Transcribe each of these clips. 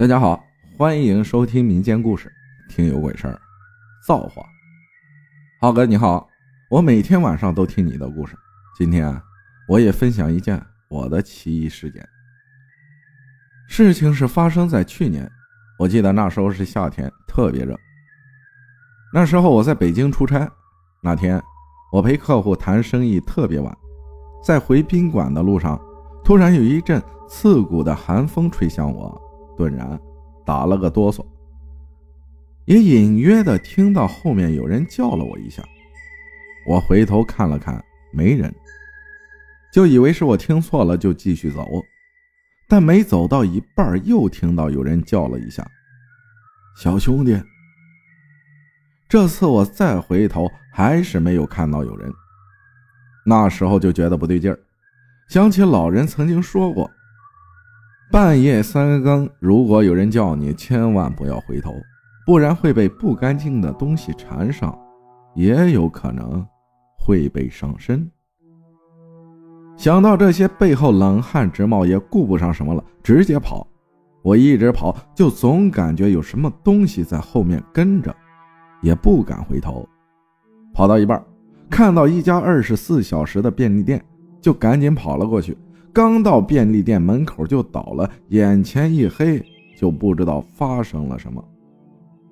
大家好，欢迎收听民间故事，听有鬼事儿，造化。浩哥你好，我每天晚上都听你的故事，今天啊，我也分享一件我的奇异事件。事情是发生在去年，我记得那时候是夏天，特别热。那时候我在北京出差，那天我陪客户谈生意，特别晚，在回宾馆的路上，突然有一阵刺骨的寒风吹向我。顿然打了个哆嗦，也隐约的听到后面有人叫了我一下。我回头看了看，没人，就以为是我听错了，就继续走。但没走到一半，又听到有人叫了一下：“小兄弟。”这次我再回头，还是没有看到有人。那时候就觉得不对劲儿，想起老人曾经说过。半夜三更，如果有人叫你，千万不要回头，不然会被不干净的东西缠上，也有可能会被上身。想到这些，背后冷汗直冒，也顾不上什么了，直接跑。我一直跑，就总感觉有什么东西在后面跟着，也不敢回头。跑到一半，看到一家二十四小时的便利店，就赶紧跑了过去。刚到便利店门口就倒了，眼前一黑，就不知道发生了什么。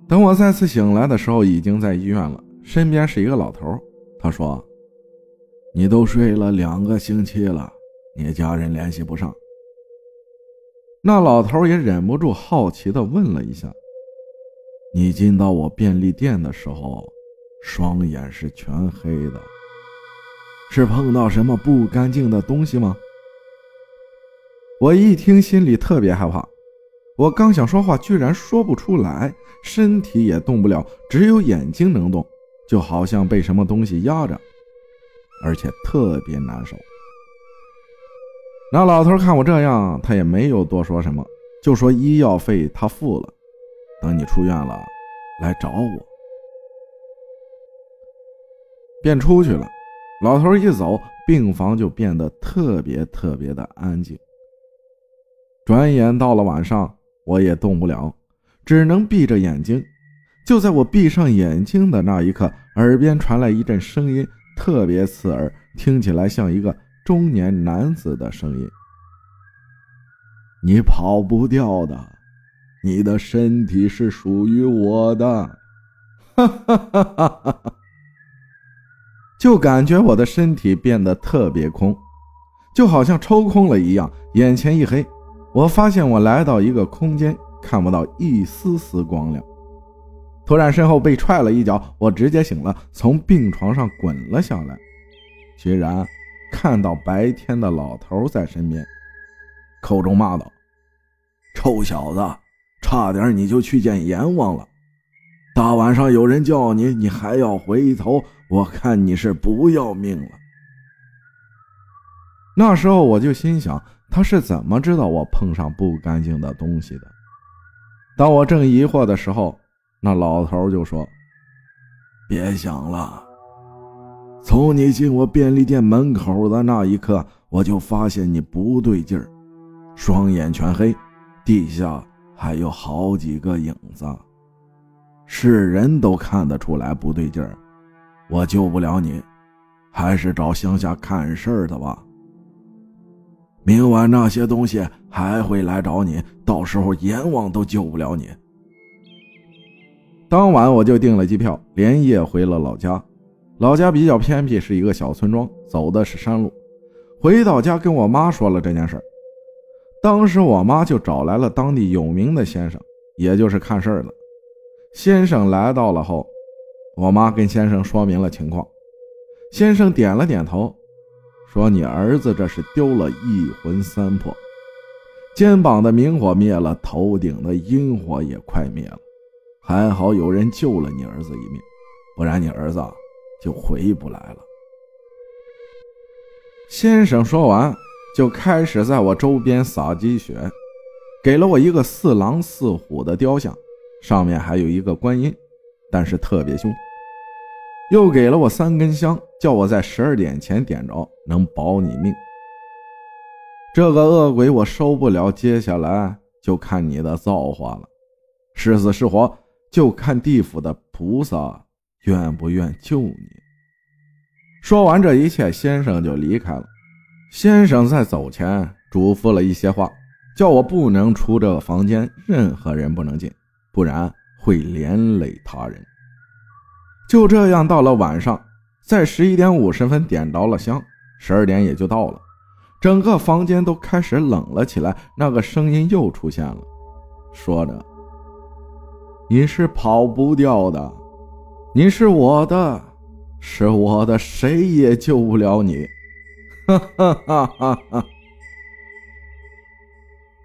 等我再次醒来的时候，已经在医院了，身边是一个老头。他说：“你都睡了两个星期了，你家人联系不上。”那老头也忍不住好奇地问了一下：“你进到我便利店的时候，双眼是全黑的，是碰到什么不干净的东西吗？”我一听，心里特别害怕。我刚想说话，居然说不出来，身体也动不了，只有眼睛能动，就好像被什么东西压着，而且特别难受。那老头看我这样，他也没有多说什么，就说医药费他付了，等你出院了来找我。便出去了。老头一走，病房就变得特别特别的安静。转眼到了晚上，我也动不了，只能闭着眼睛。就在我闭上眼睛的那一刻，耳边传来一阵声音，特别刺耳，听起来像一个中年男子的声音：“你跑不掉的，你的身体是属于我的。”哈哈哈哈哈！就感觉我的身体变得特别空，就好像抽空了一样，眼前一黑。我发现我来到一个空间，看不到一丝丝光亮。突然身后被踹了一脚，我直接醒了，从病床上滚了下来，居然看到白天的老头在身边，口中骂道：“臭小子，差点你就去见阎王了！大晚上有人叫你，你还要回头，我看你是不要命了。”那时候我就心想。他是怎么知道我碰上不干净的东西的？当我正疑惑的时候，那老头就说：“别想了，从你进我便利店门口的那一刻，我就发现你不对劲儿，双眼全黑，地下还有好几个影子，是人都看得出来不对劲儿。我救不了你，还是找乡下看事儿的吧。”明晚那些东西还会来找你，到时候阎王都救不了你。当晚我就订了机票，连夜回了老家。老家比较偏僻，是一个小村庄，走的是山路。回到家跟我妈说了这件事当时我妈就找来了当地有名的先生，也就是看事儿的先生。来到了后，我妈跟先生说明了情况，先生点了点头。说你儿子这是丢了一魂三魄，肩膀的明火灭了，头顶的阴火也快灭了，还好有人救了你儿子一命，不然你儿子就回不来了。先生说完，就开始在我周边撒鸡血，给了我一个似狼似虎的雕像，上面还有一个观音，但是特别凶。又给了我三根香，叫我在十二点前点着，能保你命。这个恶鬼我收不了，接下来就看你的造化了。是死是活，就看地府的菩萨愿不愿救你。说完这一切，先生就离开了。先生在走前嘱咐了一些话，叫我不能出这个房间，任何人不能进，不然会连累他人。就这样，到了晚上，在十一点五十分点着了香，十二点也就到了，整个房间都开始冷了起来。那个声音又出现了，说着：“你是跑不掉的，你是我的，是我的，谁也救不了你。”哈哈哈哈哈！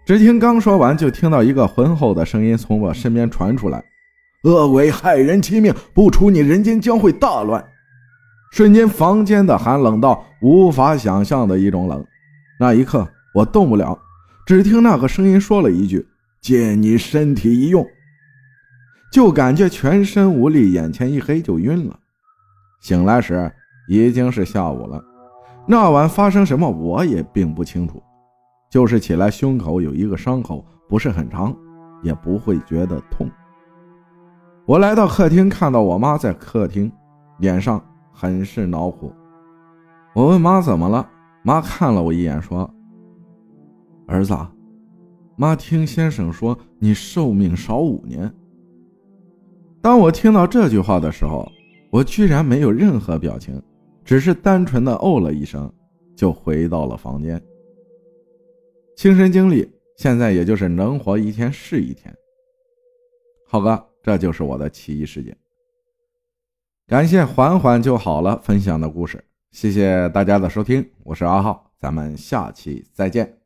只听刚说完，就听到一个浑厚的声音从我身边传出来：“恶鬼害人妻命，不除你，人间将会大乱。”瞬间，房间的寒冷到无法想象的一种冷。那一刻，我动不了，只听那个声音说了一句：“借你身体一用。”就感觉全身无力，眼前一黑，就晕了。醒来时已经是下午了。那晚发生什么我也并不清楚，就是起来胸口有一个伤口，不是很长，也不会觉得痛。我来到客厅，看到我妈在客厅，脸上很是恼火。我问妈怎么了，妈看了我一眼说：“儿子，妈听先生说你寿命少五年。”当我听到这句话的时候，我居然没有任何表情。只是单纯的哦了一声，就回到了房间。亲身经历，现在也就是能活一天是一天。浩哥，这就是我的奇异事件。感谢缓缓就好了分享的故事，谢谢大家的收听，我是阿浩，咱们下期再见。